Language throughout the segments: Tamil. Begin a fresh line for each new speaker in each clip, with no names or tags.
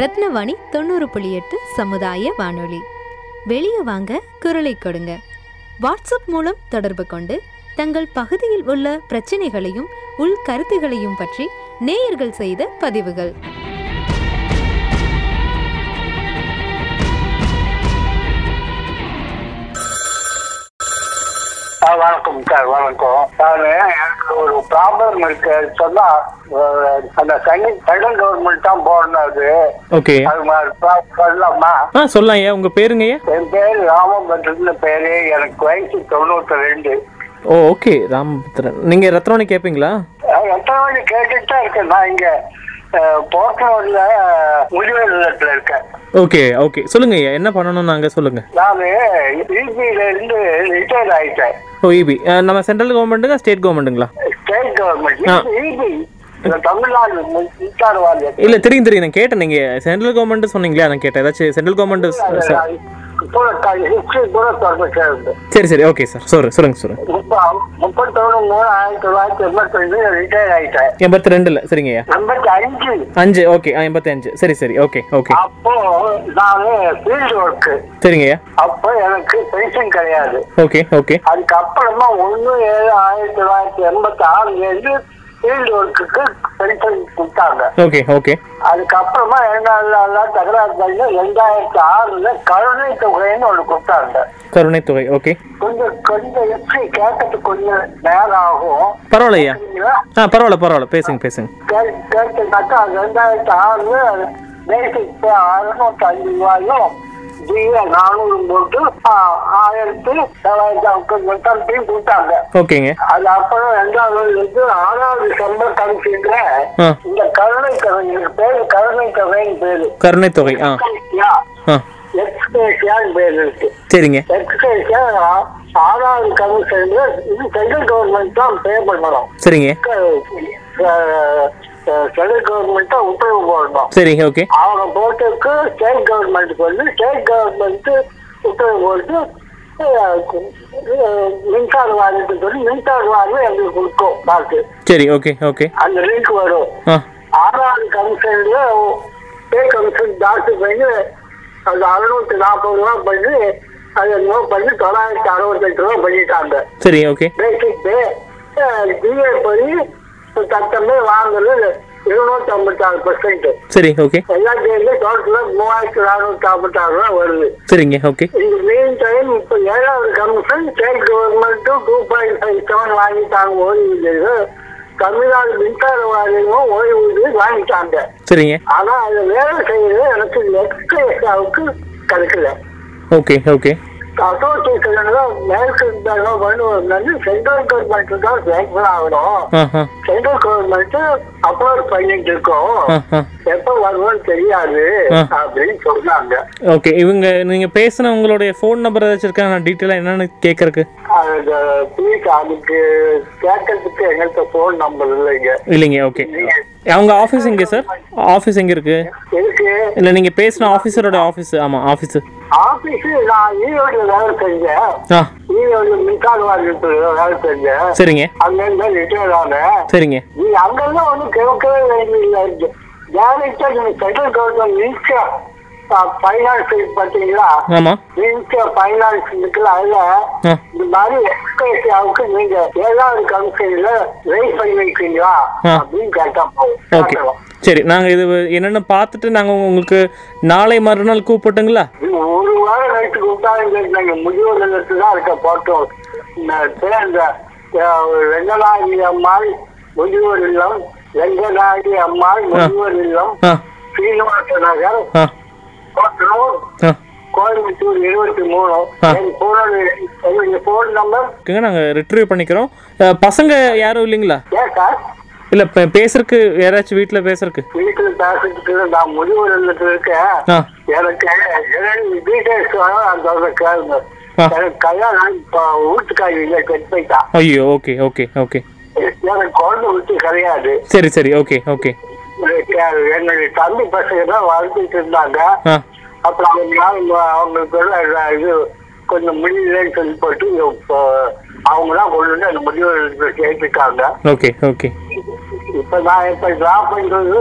ரத்னவாணி தொண்ணூறு புள்ளி எட்டு சமுதாய வானொலி. வெளியே வாங்க குரலை கொடுங்க. வாட்ஸ்அப் மூலம் தொடர்பு கொண்டு தங்கள் பகுதியில் உள்ள பிரச்சனைகளையும் உள் கருத்துகளையும் பற்றி நேயர்கள் செய்த பதிவுகள்.
வணக்கம் சார் வணக்கம். நான் எனக்கு ஒரு ப்ராப்ளம் இருக்கு. சொன்னா அந்த சென்னை சென்ட்ரல் கவர்மெண்ட் தான் போடணும் அது.
ஓகே.
அது மாதிரி சொல்லலாமா?
ஆ சொல்லலாம் ஐயா. உங்கள் பேருங்க
என் பேர் ராமபத்ரன் பேரு. எனக்கு வயசு தொண்ணூத்தி ரெண்டு
ஓ ஓகே. ராமபுத்திரன் நீங்கள் ரத்னவாணி கேட்பீங்களா
எத்தனை மணி கேட்டுட்டு தான் இருக்கேன். நான் இங்க போட்டோர்ல முதியோர் இல்லத்துல இருக்கேன்.
Okay okay. சொல்லுங்க என்ன பண்ணணும் நாங்கள் சொல்லுங்கள்
நான் இபியில இருந்து ரிட்டையர் ஆயிட்டேன்.
ஓ இபி. நம்ம சென்ட்ரல் கவர்மெண்ட்டுங்க ஸ்டேட் கவர்மெண்ட்டுங்களா
ஸ்டேட் கவர்மெண்ட். இபி
இல்லை தெரியும் தெரியும். நான் கேட்டேன் நீங்கள் சென்ட்ரல் கவர்மெண்ட் சொன்னீங்களா நான் கேட்டேன். ஏதாச்சும் சென்ட்ரல் கவர்மெண்ட் சரி சரி ஓகே சார் sorry சொல்லுங்க சொல்லுங்க.
முப்பத்தொன்னு மூணு ஆயிரத்தி தொள்ளாயிரத்தி எண்பத்தி ரெண்டு ரிட்டையர் ஆயிட்டேன்.
எண்பத்தி ரெண்டில் சரிங்க ஐயா.
எண்பத்தி அஞ்சு
அஞ்சு ஓகே எண்பத்தி அஞ்சு சரி சரி ஓகே ஓகே
அப்போ நான் ஃபீல்டு ஒர்க்கு
சரிங்க ஐயா.
அப்போ எனக்கு பென்ஷன் கிடையாது.
ஓகே ஓகே
அதுக்கப்புறமா ஒன்று ஏழு ஆயிரத்தி தொள்ளாயிரத்தி எண்பத்தி ஆறுலேருந்து ஃபீல்டு ஒர்க்குக்கு பென்ஷன் கொடுத்தாங்க.
ஓகே ஓகே
அதுக்கப்புறமா நாள் தகராறு பண்ணி ரெண்டாயிரத்தி ஆறுல கருணை தொகைன்னு ஒன்று கொடுத்தாங்க.
கருணை தொகை ஓகே
கொஞ்சம் கொஞ்சம் எப்படி கேட்கறதுக்கு கொஞ்சம் நேரம் ஆகும்
பரவாயில்ல ஐயா
சரிங்களா?
ஆ பரவாயில்ல பரவாயில்ல. பேசுங்க பேசுங்க.
கே- கேட்டதுனாக்கா ரெண்டாயிரத்தி ஆறுல பேசிக் அறுநூத்தி அஞ்சு ரூபாயும் ஜிஏ நானூறு போட்டு ஆயிரத்தி தொள்ளாயிரத்தி ஐம்பத்தி கொடுத்தாங்க.
ஓகேங்க.
அது அப்புறம் ரெண்டாவது வந்து ஆறாவது சம்பள கமிஷன்ல இந்த கருணை தொகை இதுக்கு பேரு கருணை தொகைன்னு பேரு.
கருணை தொகை
எக்ஸ்பேஷியான்னு பேர் இருக்கு.
சரிங்க.
எக்ஸ்பேஷியா ஆறாவது கமிஷன்ல இது சென்ட்ரல் கவர்மெண்ட் தான் பே பண்ணணும்
சரிங்க.
சென்ட்ரல் கவர்மெண்ட் உத்தரவு போடணும்.
சரிங்க ஓகே
அவங்க போட்டதுக்கு ஸ்டேட் கவர்மெண்ட்டுக்கு வந்து ஸ்டேட் கவர்மெண்ட் உத்தரவு போட்டு மின்சார வாரியத்துக்கு சொல்லி மின்சார வாரியம் எங்களுக்கு கொடுக்கும் காசு
சரி ஓகே ஓகே
அந்த லிங்க் வரும். ஆறாவது கமிஷன்ல பே கமிஷன் டாக்டர் பண்ணி அது அறுநூத்தி நாற்பது ரூபா பண்ணி அதை நோ பண்ணி தொள்ளாயிரத்தி அறுபத்தெட்டு ரூபா பண்ணிட்டாங்க.
சரி ஓகே
பேசிக் பே டிஏ பண்ணி தத்தமே வாங்குறது இருநூத்தி ஐம்பத்தாறு பர்சன்ட்
சரி ஓகே
எல்லா சேர்ந்து டோட்டலா மூவாயிரத்தி நானூத்தி ஐம்பத்தாறு ரூபா வருது.
சரிங்க ஓகே
இந்த மெயின் டைம் இப்போ ஏழாவது கமிஷன் ஸ்டேட் கவர்மெண்ட்டும் டூ பாயிண்ட் ஃபைவ் செவன் வாங்கிட்டாங்க ஓய்வூதியர்கள் தமிழ்நாடு மின்சார வாரியமும் ஓய்வூதியம் வாங்கிட்டாங்க.
சரிங்க.
ஆனா அது வேலை செய்யறது எனக்கு எக்ஸ்பிரேஷாவுக்கு கிடைக்கல.
ஓகே ஓகே
அசோசியேஷன் மேற்கு பண்ணுவது சென்ட்ரல் கவர்மெண்ட் தான் சேங்ஷன் ஆகணும். சென்ட்ரல் கவர்மெண்ட் அப்லோட் பண்ணிட்டு இருக்கோம்.
ஆ ஆ.
எப்ப வருவோம்னு தெரியாது. அப்படின்னு சொன்னாங்க
ஓகே இவங்க நீங்கள் பேசின உங்களுடைய ஃபோன் நம்பர் ஏதாச்சும் இருக்கா? நான் டீட்டெயிலாக என்னென்னு
ப்ளீஸ் அதுக்கு கேட்கறதுக்கு எங்கள்கிட்ட ஃபோன் நம்பர் இல்லைங்க.
இல்லைங்க ஓகே. அவங்க ஆஃபீஸ் எங்கே சார் ஆஃபீஸ் எங்கே
இருக்கு?
இல்லை நீங்கள் பேசின ஆஃபீஸரோட ஆஃபீஸ் ஆமாம் ஆஃபீஸு
ஆபீஸ் நான் ஈரோடு வேலை செஞ்சேன்.
ஆ.
ஈரோடு மின்சார வாரியத்துல வேலை செஞ்சேன்.
சரிங்க.
அங்கிருந்து ரிட்டையர் ஆனேன்.
சரிங்க.
நீ அங்கெல்லாம் ஒன்றும் கேட்கவே வேண்டியதில்லை டேரக்டா நீங்க சென்ட்ரல் கவர்மெண்ட் மினிஸ்டர் ஃபைனான்ஸ் பார்த்தீங்களா
ஆமாம்
மினிஸ்டர் ஃபைனான்ஸ் இருக்குல்ல அதுல இந்த மாதிரி எக்ஸ்பிரேஷியாவுக்கு நீங்க ஏதாவது கம்பெனில ரைஸ் பண்ணி வைக்கிறீங்களா அப்படின்னு கேட்டா
ஓகே
போதும்
சரி நாங்கள் இது என்னென்னு பார்த்துட்டு நாங்கள் உங்களுக்கு நாளை மறுநாள் கூப்பிட்டுங்களா
ஒரு வாரம் நைட்டு கூப்பிட்டாங்க நாங்க முதியோர் நிலத்துல தான் இருக்க போட்டோம் இந்த சேர்ந்த அம்மாள் முதியோர் இல்லம் வெங்கநாயகி அம்மாள் முதியோர் இல்லம்
ஆ.
சீனிவாச நகர் கோயம்புத்தூர் இருபத்தி மூணு. போன் நம்பர்
நாங்கள் ரிட்ரீவ் பண்ணிக்கிறோம். பசங்க யாரும் இல்லைங்களா? இல்லை பேசுறதுக்கு யாராச்சும் வீட்டில் பேசுறதுக்கு?
வீட்டுல பேசுறதுக்கு நான் இல்லத்துல இருக்கேன். எனக்கு டீடைல்ஸ் கேளுங்க. எனக்கு கல்யாணம் வீட்டுக்காரி இல்லை போயிட்டான்
ஐயோ ஓகே ஓகே ஓகே.
எனக்கு குழந்தை விட்டு கிடையாது.
சரி சரி ஓகே ஓகே
என்னுடைய தம்பி பசங்க தான் வளர்த்துட்டு இருந்தாங்க. அப்புறம் அவங்க அவங்களுக்கு இது கொஞ்சம் முடியலன்னு சொல்லி போட்டு அவங்க தான் கொண்டு வந்து அந்த முடிவு சேர்த்துட்டாங்க
ஓகே ஓகே
இப்போ நான் இப்போ ட்ராப் பண்ணுறது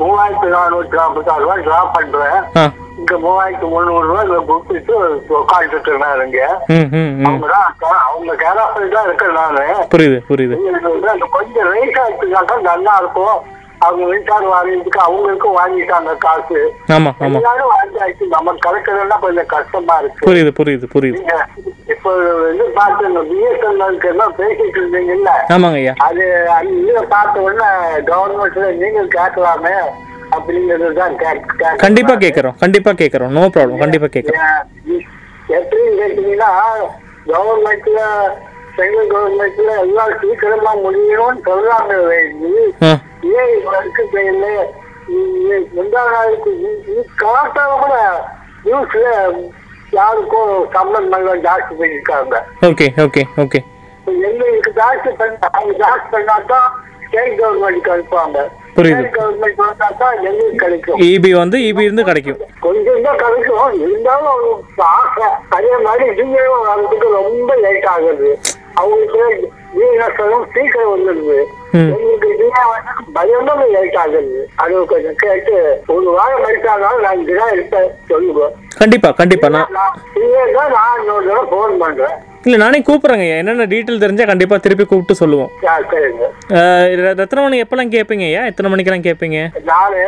மூவாயிரத்தி நானூற்றி நாற்பத்தாறு ரூபாய் டிரா பண்றேன். இங்க மூவாயிரத்தி முந்நூறு ரூபாய் கொடுத்துட்டு உட்காந்துட்டு இருக்கேன் நான் இங்க அவங்க தான் அவங்க கேரளாவில் தான் இருக்கேன் நானு.
புரியுது புரியுது.
கொஞ்சம் ரைஸ் ஆச்சுனாக்கா நல்லா இருக்கும். அவங்க மின்சார வாங்கியதுக்கு அவங்களுக்கும் வாங்கிட்டாங்க காசு.
ஆமாம் ஆமாம்
எல்லாரும் வாங்கியாச்சு. நம்ம கலக்கிறதுனா கொஞ்சம் கஷ்டமா இருக்கு.
புரியுது புரியுது புரியுது.
இப்போ இது பார்த்து பிஎஸ்என்எல்க்கு எல்லாம் பேசிட்டு இருந்தீங்கல்ல?
ஆமாங்க ஐயா.
அது அந்த இதை பார்த்த உடனே கவர்மெண்ட்ல நீங்க கேட்கலாமே. அப்படிங்கிறது தான்
கண்டிப்பா கேட்குறோம் கண்டிப்பா கேட்குறோம் நோ ப்ராப்ளம் கண்டிப்பா கேட்குறோம்
எப்படின்னு கேட்டீங்கன்னா கவர்மெண்ட்ல சென்ட்ரல் கவர்மெண்ட்ல எல்லாம் சீக்கிரமா முடியணும்னு சொல்றாங்க வேண்டி ஏன் இவருக்கு தெரியல முந்தா நாளுக்கு காட்டாக கூட நியூஸ்ல யாருக்கும் சம்பந்தம் ஜாஸ்தி பண்ணியிருக்காங்க.
ஓகே ஓகே ஓகே
எங்களுக்கு ஜாஸ்தி பண்ண அவங்க ஜாஸ்தி பண்ணாதான் ஸ்டேட் கவர்மெண்ட்டுக்கு அனுப்புவாங்க.
புரியுது. இபி வந்து இபி இருந்து கிடைக்கும்.
கொஞ்சம் தான் கிடைக்கும். இருந்தாலும் ஒரு ஆசை அதே மாதிரி டிஏஓ வரதுக்கு ரொம்ப லேட் ஆகுது. அவங்களுக்கு வீணசனம் சீக்கிரம் வந்துடுது. எங்களுக்கு டிஏ லேட் ஆகுது. அது கொஞ்சம் கேட்டு ஒரு வாரம் மறுத்தாலும் நான் இங்கதான் இருப்பேன் சொல்லுவோம்
கண்டிப்பா கண்டிப்பா. நான்
நான் இன்னொரு தடவை ஃபோன் பண்றேன்.
இல்லை நானே கூப்பிட்றேங்க. என்னென்ன டீட்டெயில் தெரிஞ்சால் கண்டிப்பாக திருப்பி கூப்பிட்டு சொல்லுவோம். எத்தனை மணி எப்போல்லாம் கேட்பீங்க ஐயா எத்தனை மணிக்கெல்லாம் கேட்பீங்க
நானு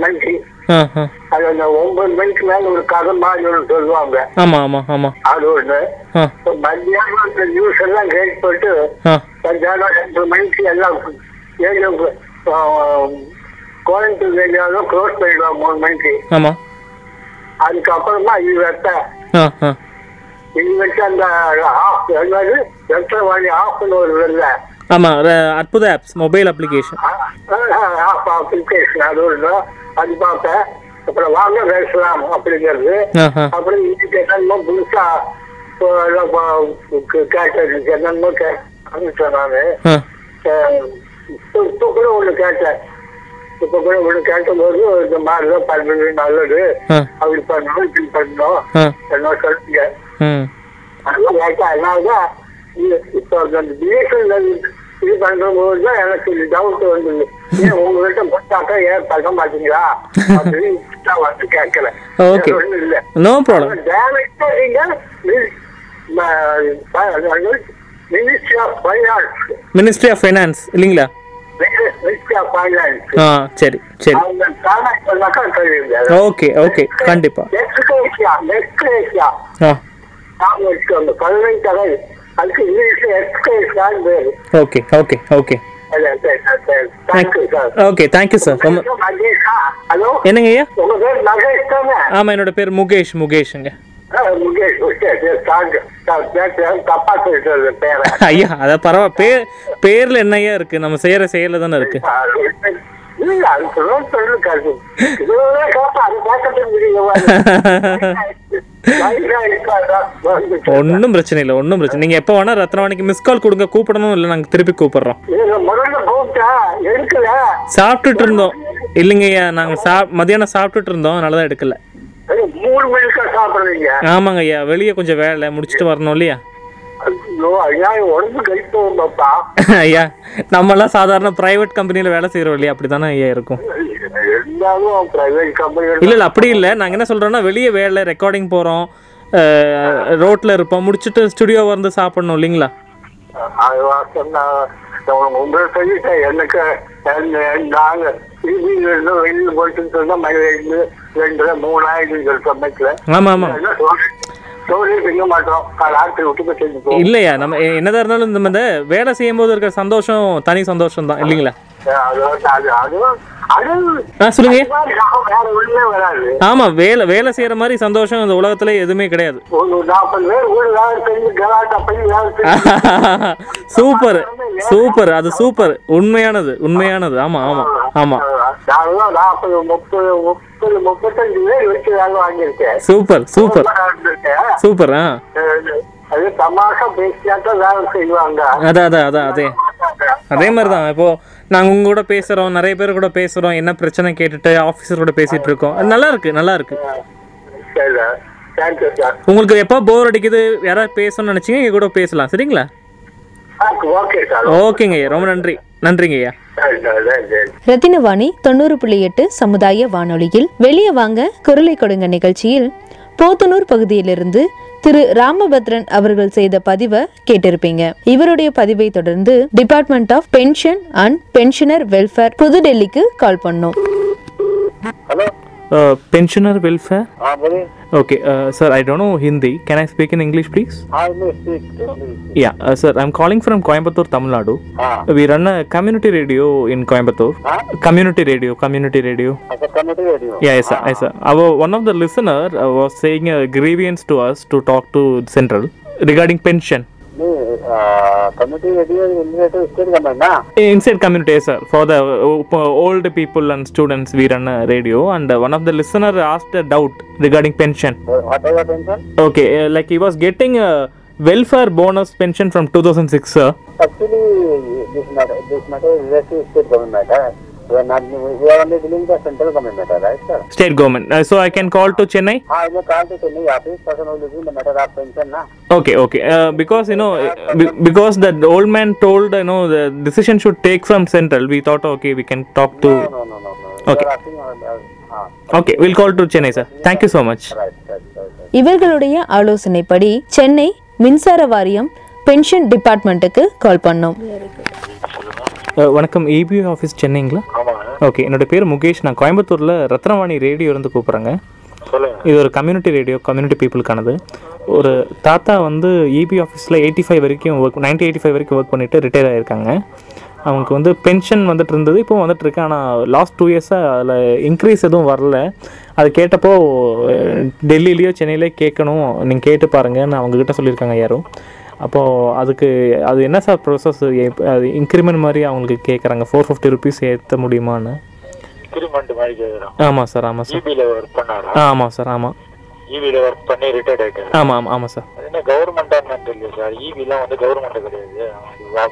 மணிக்கு
ஆ ஆ.
அது அந்த ஒன்பது மணிக்கு மேல ஒரு கதை மாதிரி ஒன்று சொல்லுவாங்க
ஆமாம்
அது ஒண்ணு. மத்தியானம் அந்த நியூஸ் எல்லாம் கேட்டு
ஆ.
மத்தியானம் ரெண்டு மணிக்கு எல்லாம் கோயம்புத்தூர் ஏரியாவும் க்ளோஸ் பண்ணிடுவாங்க மூணு மணிக்கு.
ஆமாம்
அதுக்கப்புறமா இது வச்சு அந்த ஆஃப் என்னது எட்டரை மணி ஆஃப்னு ஒரு வரல
ஆமாம் அற்புத apps mobile application
of application அது ஒன்று அது பார்ப்பேன் அப்புறம் வாங்க பேசலாம் அப்படிங்கிறது. அப்புறம் இதுக்கு என்னென்னமோ புதுசா கேட்டது என்னென்னமோ கேட்டேன் நானு. இப்போ கூட ஒண்ணு கேட்டேன். இப்போ கூட ஒண்ணு கேட்டபோது இந்த மாதிரிதான் பண்றது நல்லது. அப்படி பண்ணணும் இப்படி பண்ணணும். என்ன கேட்டேன் அதனாலதான் இப்போ பிஎஸ்என்எல் இது பண்ற போது தான் எனக்கு டவுட் வந்தது ஏன் உங்ககிட்ட போட்டாக்கா ஏன் பண்ண மாட்டீங்களா அப்படின்னு நான் வந்து கேட்கல
Okay.
ஒண்ணும் இல்லை
நோ ப்ராப்ளம்
டைரக்டா நீங்க ministry of finance
ministry of finance இல்லைங்களா சரி சரி ஓகே ஓகே கண்டிப்பாக
நாம வச்சுக்கோங்க பதினைந்து தகவல் அதுக்கு இங்கிலீஷ்ல எக்ஸ்கேஷன் பேரு
okay okay okay
sir
okay thank you sir ரொம்ப
மகேஷா ஹலோ
என்னங்க ஐயா?
உங்க பேர் மகேஷ் தானே
ஆமாம் என்னோட பேர் முகேஷ் முகேஷுங்க. ஐயா அத பரவா பேர் பேர்ல என்னய்யா இருக்கு? நம்ம செய்யற செயல்ல தானே இருக்கு.
இல்ல அது சொல்ல சொல்லு காசு இதுவே கேப்பா அது கேட்கறதுக்கு முடியும்
ஒன்றும் பிரச்சனை இல்லை ஒன்றும் பிரச்சனை. நீங்க எப்போ வேணா ரத்னவாணிக்கு மிஸ் கால் கொடுங்க கூப்பிடணும் இல்லை நாங்கள் திருப்பி கூப்பிடுறோம்.
நீங்க
சாப்பிட்டுட்டு இருந்தோம். இல்லைங்க ஐயா நாங்கள் சா மதியானம் சாப்பிட்டுட்டு இருந்தோம் அதனால தான் எடுக்கல ஆமாங்க ஐயா வெளியே கொஞ்சம் வேலை முடிச்சுட்டு வரணும் இல்லையா?
ஐயோ ஐயா
நம்மலாம் சாதாரண பிரைவேட் கம்பெனியில் வேலை செய்கிறோம் இல்லையா? அப்படி தானே ஐயா இருக்கும்.
இருந்தாலும் பிரைவேட் கம்பெனி
இல்லை இல்லை அப்படி இல்லை. நாங்கள் என்ன சொல்கிறோன்னா வெளியே வேலை ரெக்கார்டிங் போகிறோம் ரோட்டில் இருப்போம் முடிச்சுட்டு ஸ்டுடியோ வந்து சாப்பிடணும் இல்லைங்களா?
எனக்கு நாங்க வெளியில் போயிட்டு ரெண்டு மூணாயிரம் சமயத்துல
இல்லையா? நம்ம என்னதா என்னதான் இருந்தாலும் இந்த இந்த வேலை செய்யும் போது இருக்கிற சந்தோஷம் தனி சந்தோஷம் தான் இல்லைங்களா? சொல்லுங்க. ஆமா வேலை வேலை செய்யற மாதிரி சந்தோஷம் இந்த உலகத்துல எதுவுமே கிடையாது. சூப்பர் சூப்பர் அது சூப்பர். உண்மையானது உண்மையானது. ஆமா ஆமா ஆமா. Super super. சூப்பர் ஆ.
அஹ் அது தமாஷா பேசியாத்தான் வேலை செய்வாங்க.
அதான் அதான் அதான் அதே. அதே மாதிரி தான். இப்போ நாங்கள் உங்க கூட பேசுகிறோம் நிறைய பேர் கூட பேசுகிறோம் என்ன பிரச்சனை கேட்டுட்டு ஆஃபீஸர் கூட பேசிட்டு இருக்கோம். அது நல்லா இருக்கு நல்லா இருக்கு. உங்களுக்கு எப்போ போர் அடிக்குது யாராவது பேசணும்னு நினச்சிங்க எங்க கூட பேசலாம். சரிங்களா?
ஓகே சார்
ஓகேங்க ஐயா. ரொம்ப நன்றி. நன்றிங்க ஐயா.
ரத்தினவாணி தொண்ணூறு புள்ளி எட்டு சமுதாய வானொலியில். வெளியே வாங்க குரலை கொடுங்க நிகழ்ச்சியில். போத்தனூர் பகுதியிலிருந்து திரு ராமபத்ரன் அவர்கள் செய்த பதிவை கேட்டிருப்பீங்க. இவருடைய பதிவை தொடர்ந்து department of pension and pensioner welfare புதுடெல்லிக்கு call பண்ணோம்.
Uh,
pensioner welfare?
Ah, okay,
uh, sir, I don't know Hindi. Can I speak in English, please?
I may speak
Yeah, uh, sir, I'm calling from Coimbatore,
Tamil Nadu. Ah.
We run a community radio in Coimbatore.
Ah?
Community radio, community radio.
As community radio?
Yeah, yes, sir. Ah. Yes, sir. Our, one of the listener uh, was saying a grievance to us to talk to Central regarding pension. Inside community sir for the old people and
students we run
radio and one of the listener asked doubt regarding pension okay like he
was getting welfare bonus pension from two thousand six You are not. You are only dealing the central government matter, right, sir?
State government. Uh, so I can call to Chennai.
Ah, you call to Chennai office. Person who is in the matter of pension, na.
Okay, okay. Uh, because you know, uh, be, because the old man told you know the decision should take from central. We thought okay, we can talk to.
No, no, no, no. no.
Okay.
You are asking, uh, uh,
okay, we'll call to Chennai, sir. Thank you so much.
Right, right, right.
இவர்களுடைய ஆலோசனைப்படி சென்னை மின்சார வாரியம் பென்ஷன் டிபார்ட்மெண்ட்டுக்கு கால் பண்ணோம்
வணக்கம் ஏபிஓ ஆஃபீஸ் சென்னைங்களா? ஓகே என்னோட பேர் முகேஷ். நான் கோயம்புத்தூரில் ரத்னவாணி ரேடியோ இருந்து கூப்பிட்றேங்க. இது ஒரு கம்யூனிட்டி ரேடியோ கம்யூனிட்டி பீப்புளுக்கானது ஒரு தாத்தா வந்து இபி ஆஃபீஸில் எயிட்டி ஃபைவ் வரைக்கும் ஒர்க் நைன்டி எயிட்டி ஃபைவ் வரைக்கும் ஒர்க் பண்ணிட்டு ரிட்டையர் ஆயிருக்காங்க. அவங்களுக்கு வந்து பென்ஷன் வந்துட்டு இருந்தது இப்போ வந்துட்டு இருக்கு. ஆனால் லாஸ்ட் டூ இயர்ஸாக அதில் இன்க்ரீஸ் எதுவும் வரல. அது கேட்டப்போ அஹ், டெல்லியிலையோ சென்னையிலையோ கேட்கணும். நீங்கள் கேட்டு பாருங்கன்னு அவங்கக்கிட்ட சொல்லியிருக்காங்க யாரும் அப்போது அதுக்கு அது என்ன சார் ப்ரோசஸ் அது இன்க்ரிமெண்ட் மாதிரி அவங்களுக்கு கேட்குறாங்க ஃபோர் ஃபிஃப்டி ருபீஸ் ஏற்ற முடியுமான்னு?
இன்க்ரிமெண்ட் மாதிரி கேட்குறோம்
ஆமாம் சார் ஆமாம் சார்.
இபியில் ஒர்க் பண்ணாரா?
ஆமாம் சார் ஆமாம்
இபியில் ஒர்க் பண்ணி ரிட்டையர்ட் ஆகிட்டாரு
ஆமாம் ஆமாம் ஆமாம் சார்.
என்ன கவர்மெண்ட் இல்லையா சார். இபிலாம் வந்து கவர்மெண்ட் கிடையாது.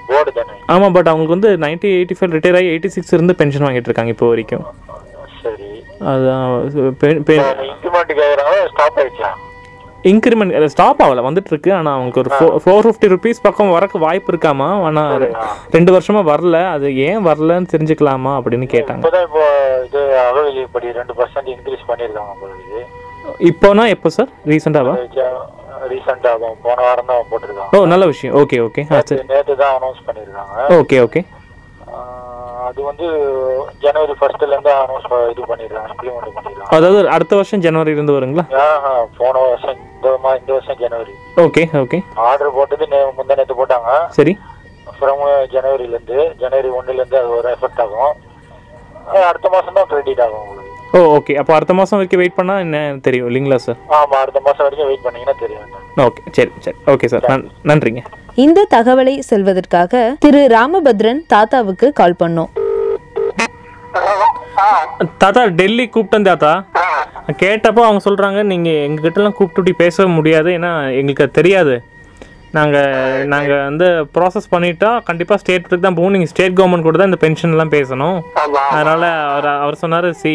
போர்டு தானே.
ஆமாம் பட் அவங்களுக்கு வந்து நைன்டி எயிட்டி ஃபைவ் ரிட்டையர் ஆகி எயிட்டி சிக்ஸ் இருந்து பென்ஷன் வாங்கிட்டு இருக்காங்க இப்போ வரைக்கும்.
சரி.
அதுதான்
இன்க்ரிமெண்ட் கேட்குறாங்க ஸ்டாப் ஆயிடுச்சா?
இன்க்ரிமெண்ட் ஸ்டாப் ஆகல வந்துட்டு இருக்கு ஆனால் அவங்களுக்கு ஒரு ஃபோ ஃபோர் ஃபிஃப்டி ருபீஸ் பக்கம் வரக்கு வாய்ப்பு இருக்காமா? ஆனால் ரெண்டு வருஷமா வரல. அது ஏன் வரலன்னு தெரிஞ்சுக்கலாமா அப்படின்னு கேட்டாங்க.
இப்போ இது அகவெளி படி ரெண்டு பர்சன்ட் இன்க்ரீஸ் பண்ணியிருக்காங்க
இப்போனா எப்போ சார்? ரீசெண்டாவா
ரீசெண்டாக போன வாரம் தான் போட்டிருக்காங்க.
ஓ நல்ல விஷயம். Okay okay.
நேற்று தான் அனௌன்ஸ் பண்ணியிருக்காங்க.
Okay okay.
அது வந்து ஜனவரி ஃபர்ஸ்ட்லேருந்து அனௌன்ஸ் இது பண்ணிடுறாங்க இம்ப்ளிமெண்ட் பண்ணிடுறாங்க
அதாவது அடுத்த வருஷம் ஜனவரி இருந்து வருங்களா?
போன வருஷம் இந்த மா இந்த வருஷம் ஜனவரி.
Okay okay.
ஆர்டர் போட்டது நே முந்தா நேற்று போட்டாங்க.
சரி.
ஃப்ரம் ஜனவரிலேருந்து ஜனவரி ஒன்றுலேருந்து அது ஒரு எஃபெக்ட் ஆகும். அடுத்த மாதம் தான் கிரெடிட் ஆகும் உங்களுக்கு.
ஓ ஓகே. அப்போ அடுத்த மாதம் வரைக்கும் வெயிட் பண்ணால் என்ன தெரியும்? இல்லைங்களா சார்
ஆமாம் அடுத்த மாதம் வரைக்கும் வெயிட் பண்ணீங்கன்னா தெரியும்.
ஓகே சரி சரி. ஓகே சார் நன் நன்றிங்க.
இந்த தகவலை செல்வதற்காக திரு ராமபத்ரன் தாத்தாவுக்கு கால் பண்ணோம்.
தாத்தா டெல்லி கூப்பிட்டேன் தாத்தா கேட்டப்போ அவங்க சொல்கிறாங்க நீங்கள் எங்ககிட்டலாம் கூப்பிட்டுட்டி பேச முடியாது ஏன்னா எங்களுக்கு தெரியாது நாங்கள் நாங்கள் வந்து ப்ராசஸ் பண்ணிட்டா கண்டிப்பாக ஸ்டேட்டுக்கு தான் போகணும் நீங்கள் ஸ்டேட் கவர்மெண்ட் கூட தான் இந்த பென்ஷன்லாம் பேசணும் அதனால் அவர் அவர் சொன்னார் see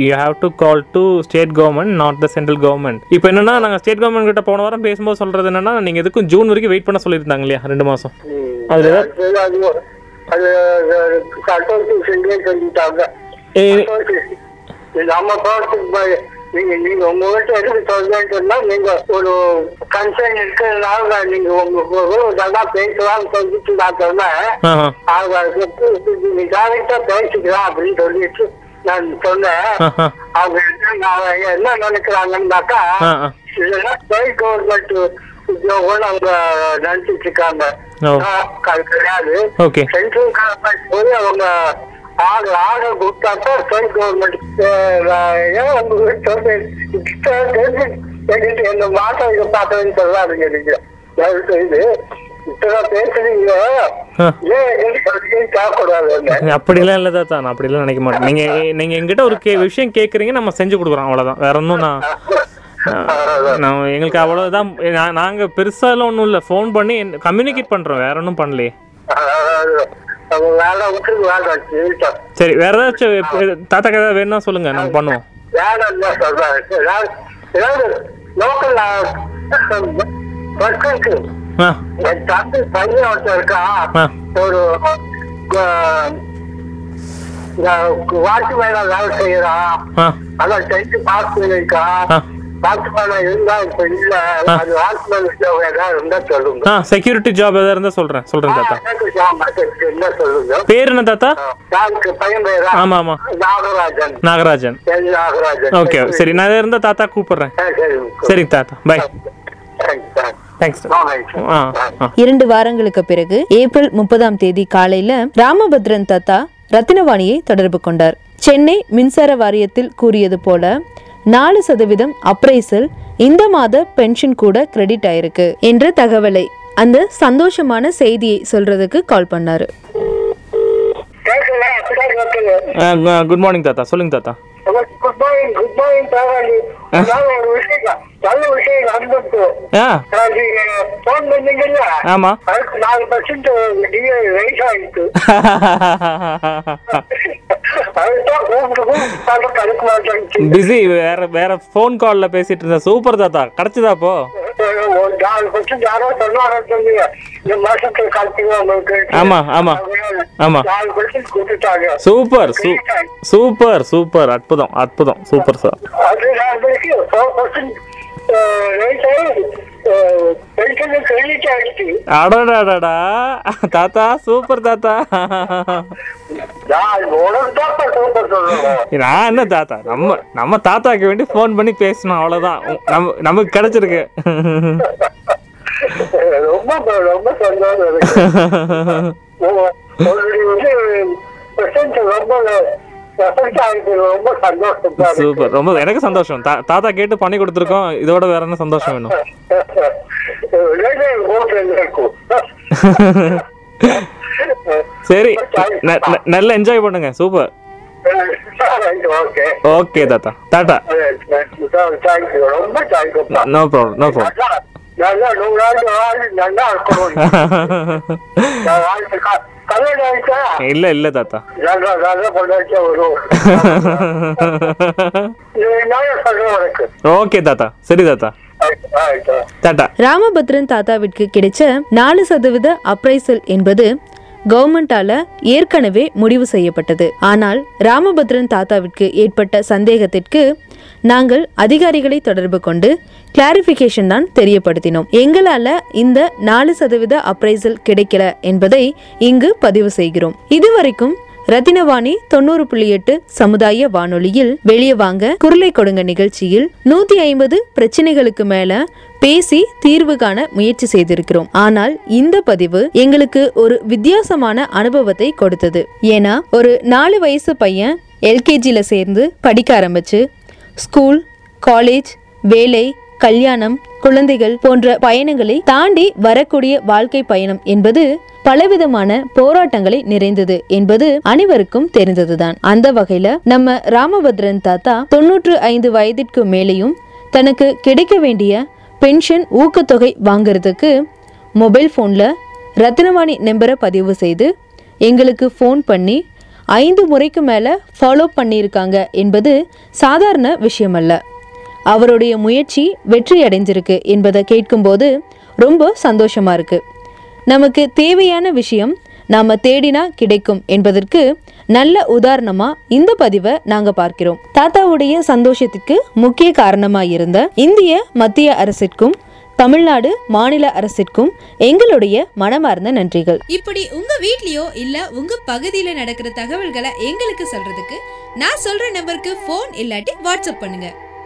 you have to call to state government not the central government இப்போ என்னன்னா நாங்கள் ஸ்டேட் கவர்மெண்ட் கிட்ட போன வாரம் பேசும்போது சொல்கிறது என்னன்னா நீங்கள் எதுக்கும் ஜூன் வரைக்கும் வெயிட் பண்ண சொல்லியிருந்தாங்க இல்லையா ரெண்டு மாதம் அதில்
நம்ம ப்ராடக்ட் நீங்க நீங்க உங்ககிட்ட எதுக்கு சொல்றேன்னு சொன்னா நீங்க ஒரு கன்சர்ன் இருக்கிறதுனால நீங்க உங்க பேசலாம்னு சொல்லிட்டு நான் சொன்னேன்.
ஆஹா.
அவங்க நீ டேரக்டா பேசிக்கலாம் அப்படின்னு சொல்லிட்டு நான் சொன்னேன். அவங்க என்ன நான் என்ன நினைக்கிறாங்கன்னாக்கா இதெல்லாம் ஸ்டேட் கவர்மெண்ட் உத்தியோகம் அவங்க நினைச்சிட்டு இருக்காங்க. கிடையாது. சென்ட்ரல் கவர்மெண்ட் போய் அவங்க ஆர்டர் ஆர்டர் கொடுத்தாக்கா ஸ்டேட் கவர்மெண்ட் ஏன் உங்களுக்கு சொல்றேன் என்ன மாசம் இதை பார்க்கறேன்னு சொல்லாதுங்க நீங்க. தயவு செய்து
அப்படிலாம் இல்லை தாத்தா நான் அப்படிலாம் நினைக்க மாட்டேன். நீங்க நீங்க எங்கிட்ட ஒரு விஷயம் கேட்குறீங்க நம்ம செஞ்சு கொடுக்குறோம் அவ்வளவுதான். வேற ஒன்றும் நான் எங்களுக்கு அவ்வளவுதான் நாங்க பெருசாலாம் ஒன்றும் இல்லை. ஃபோன் பண்ணி கம்யூனிகேட் பண்றோம் வேற ஒன்றும் பண்ணலையே. சரி வேற ஏதாச்சும் தாத்தாக்கு ஏதாவது வேணும்னா சொல்லுங்க நம்ம பண்ணுவோம்.
பையன் ஒருத்தன் இருக்கான்
ஆ,
ஒரு வாட்சி மேல வேலை செய்யறான் அதான் டென்த் பாஸ் பண்ணிருக்கான் இருந்தா ஏதாவது இருந்தா
செக்யூரிட்டி ஜாப் எதாவது இருந்தால் சொல்கிறேன் சொல்கிறேன் தாத்தா.
ஆமா,
பேர் என்ன தாத்தா? ஆமாம் ஆமாம்
நாகராஜன்.
ஓகே சரி நான் இருந்தால் தாத்தா கூப்பிடுறேன்.
சரி
சரிங்க தாத்தா பை
தேங்க்ஸ்
தேங்க்ஸ்
தேங்க்ஸ்
ஆ. ஆ.
இரண்டு வாரங்களுக்கு பிறகு ஏப்ரல் முப்பதாம் தேதி காலையில ராமபத்ரன் தாத்தா ரத்தினவாணியை தொடர்பு கொண்டார். சென்னை மின்சார வாரியத்தில் கூறியது போல நாலு சதவீதம் அப்ரைசல் இந்த மாத பென்ஷன் கூட கிரெடிட் ஆயிருக்கு என்ற தகவலை அந்த சந்தோஷமான செய்தியை சொல்றதுக்கு கால் பண்ணாரு.
குட் மார்னிங் தாத்தா. சொல்லுங்க தாத்தா.
Good morning good morning Diwali அதாவது ஒரு விஷயம் நல்ல விஷயம் நடந்துட்டு
ஆ.
போன் பண்ணீங்கல்ல
ஆமாம்
அதுக்கு நாலு பர்சன்ட் டிஏ ரைஸ் ஆயிருக்கு
பிஸி வேற வேற ஃபோன் கால்ல பேசிட்டு இருந்தேன் சூப்பர் தாத்தா. கிடைச்சதா
போ
ஆமா ஆமா ஆமா. Super super super. அற்புதம் அற்புதம். Super sir. தாத்தா சூப்பர் தாத்தா.
நான்
என்ன தாத்தா? நம்ம நம்ம தாத்தாக்கு வேண்டி ஃபோன் பண்ணி பேசணும் அவ்வளோதான் நம்ம நமக்கு கிடைச்சிருக்கு.
ரொம்ப ரொம்ப.
சூப்பர் ரொம்ப எனக்கு. சந்தோஷம். தாத்தா கேட்டு பண்ணி கொடுத்துருக்கோம். இதோட வேற என்ன சந்தோஷம் வேணும். சரி நல்லா என்ஜாய் பண்ணுங்க சூப்பர். ஓகே தாத்தா.
You.
No problem no problem இல்ல இல்ல தாத்தா. ஓகே தாத்தா. சரி தாத்தா.
ராமபத்ரன் தாத்தாவிற்கு கிடைச்ச நாலு சதவீத அப்ரைசல் என்பது கவர்மெண்டால ஏற்கனவே முடிவு செய்யப்பட்டது. ஆனால் ராமபத்ரன் தாத்தாவிற்கு ஏற்பட்ட சந்தேகத்திற்கு நாங்கள் அதிகாரிகளை தொடர்பு கொண்டு கிளாரிபிகேஷன் தான் தெரியப்படுத்தினோம். எங்களால இந்த நாலு சதவீத அப்ரைசல் கிடைக்கல என்பதை இங்கு பதிவு செய்கிறோம். இதுவரைக்கும் ரத்தினவாணி தொண்ணூறு புள்ளி எட்டு சமுதாய வானொலியில் வெளியே வாங்க குரலை கொடுங்க நிகழ்ச்சியில் நூத்தி ஐம்பது பிரச்சனைகளுக்கு மேல பேசி தீர்வு காண முயற்சி செய்திருக்கிறோம். ஆனால் இந்த பதிவு எங்களுக்கு ஒரு வித்தியாசமான அனுபவத்தை கொடுத்தது. ஏன்னா ஒரு நாலு வயசு பையன் எல்கேஜியில சேர்ந்து படிக்க ஆரம்பிச்சு ஸ்கூல் காலேஜ் வேலை கல்யாணம் குழந்தைகள் போன்ற பயணங்களை தாண்டி வரக்கூடிய வாழ்க்கை பயணம் என்பது பலவிதமான போராட்டங்களை நிறைந்தது என்பது அனைவருக்கும் தெரிந்ததுதான். அந்த வகையில நம்ம ராமபத்ரன் தாத்தா தொன்னூற்று ஐந்து வயதிற்கு மேலேயும் தனக்கு கிடைக்க வேண்டிய பென்ஷன் ஊக்கத்தொகை வாங்குறதுக்கு மொபைல் ஃபோனில் ரத்னவாணி நம்பரை பதிவு செய்து எங்களுக்கு ஃபோன் பண்ணி ஐந்து முறைக்கு மேல ஃபாலோ பண்ணியிருக்காங்க என்பது சாதாரண விஷயமல்ல. அவருடைய முயற்சி வெற்றி அடைஞ்சிருக்கு என்பதை கேட்கும்போது ரொம்ப சந்தோஷமா இருக்கு. நமக்கு தேவையான விஷயம் நாம தேடினா கிடைக்கும் என்பதற்கு நல்ல உதாரணமா இந்த பதிவை நாங்க பார்க்கிறோம். தாத்தாவுடைய சந்தோஷத்துக்கு முக்கிய காரணமாக இருந்த இந்திய மத்திய அரசிற்கும் தமிழ்நாடு மாநில அரசிற்கும் எங்களுடைய மனமார்ந்த நன்றிகள்.
இப்படி உங்க வீட்லயோ இல்ல உங்க பகுதியில நடக்கிற தகவல்களை எங்களுக்கு சொல்றதுக்கு நான் சொல்ற நம்பருக்கு ஃபோன் இல்லாட்டி வாட்ஸ்அப் பண்ணுங்க.